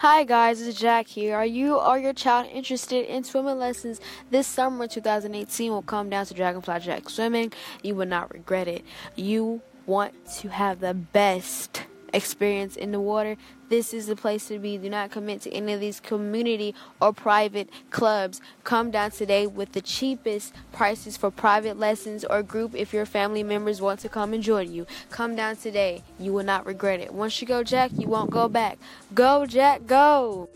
Hi guys, it's Jack here. Are you or your child interested in swimming lessons this summer 2018 will come down to Dragonfly Jack Swimming. You will not regret it. You want to have the best experience in the water, this is the place to be. Do not commit to any of these community or private clubs. Come down today with the cheapest prices for private lessons or group if your family members want to come and join you. Come down today. You will not regret it. Once you go, Jack, you won't go back. Go, Jack, go!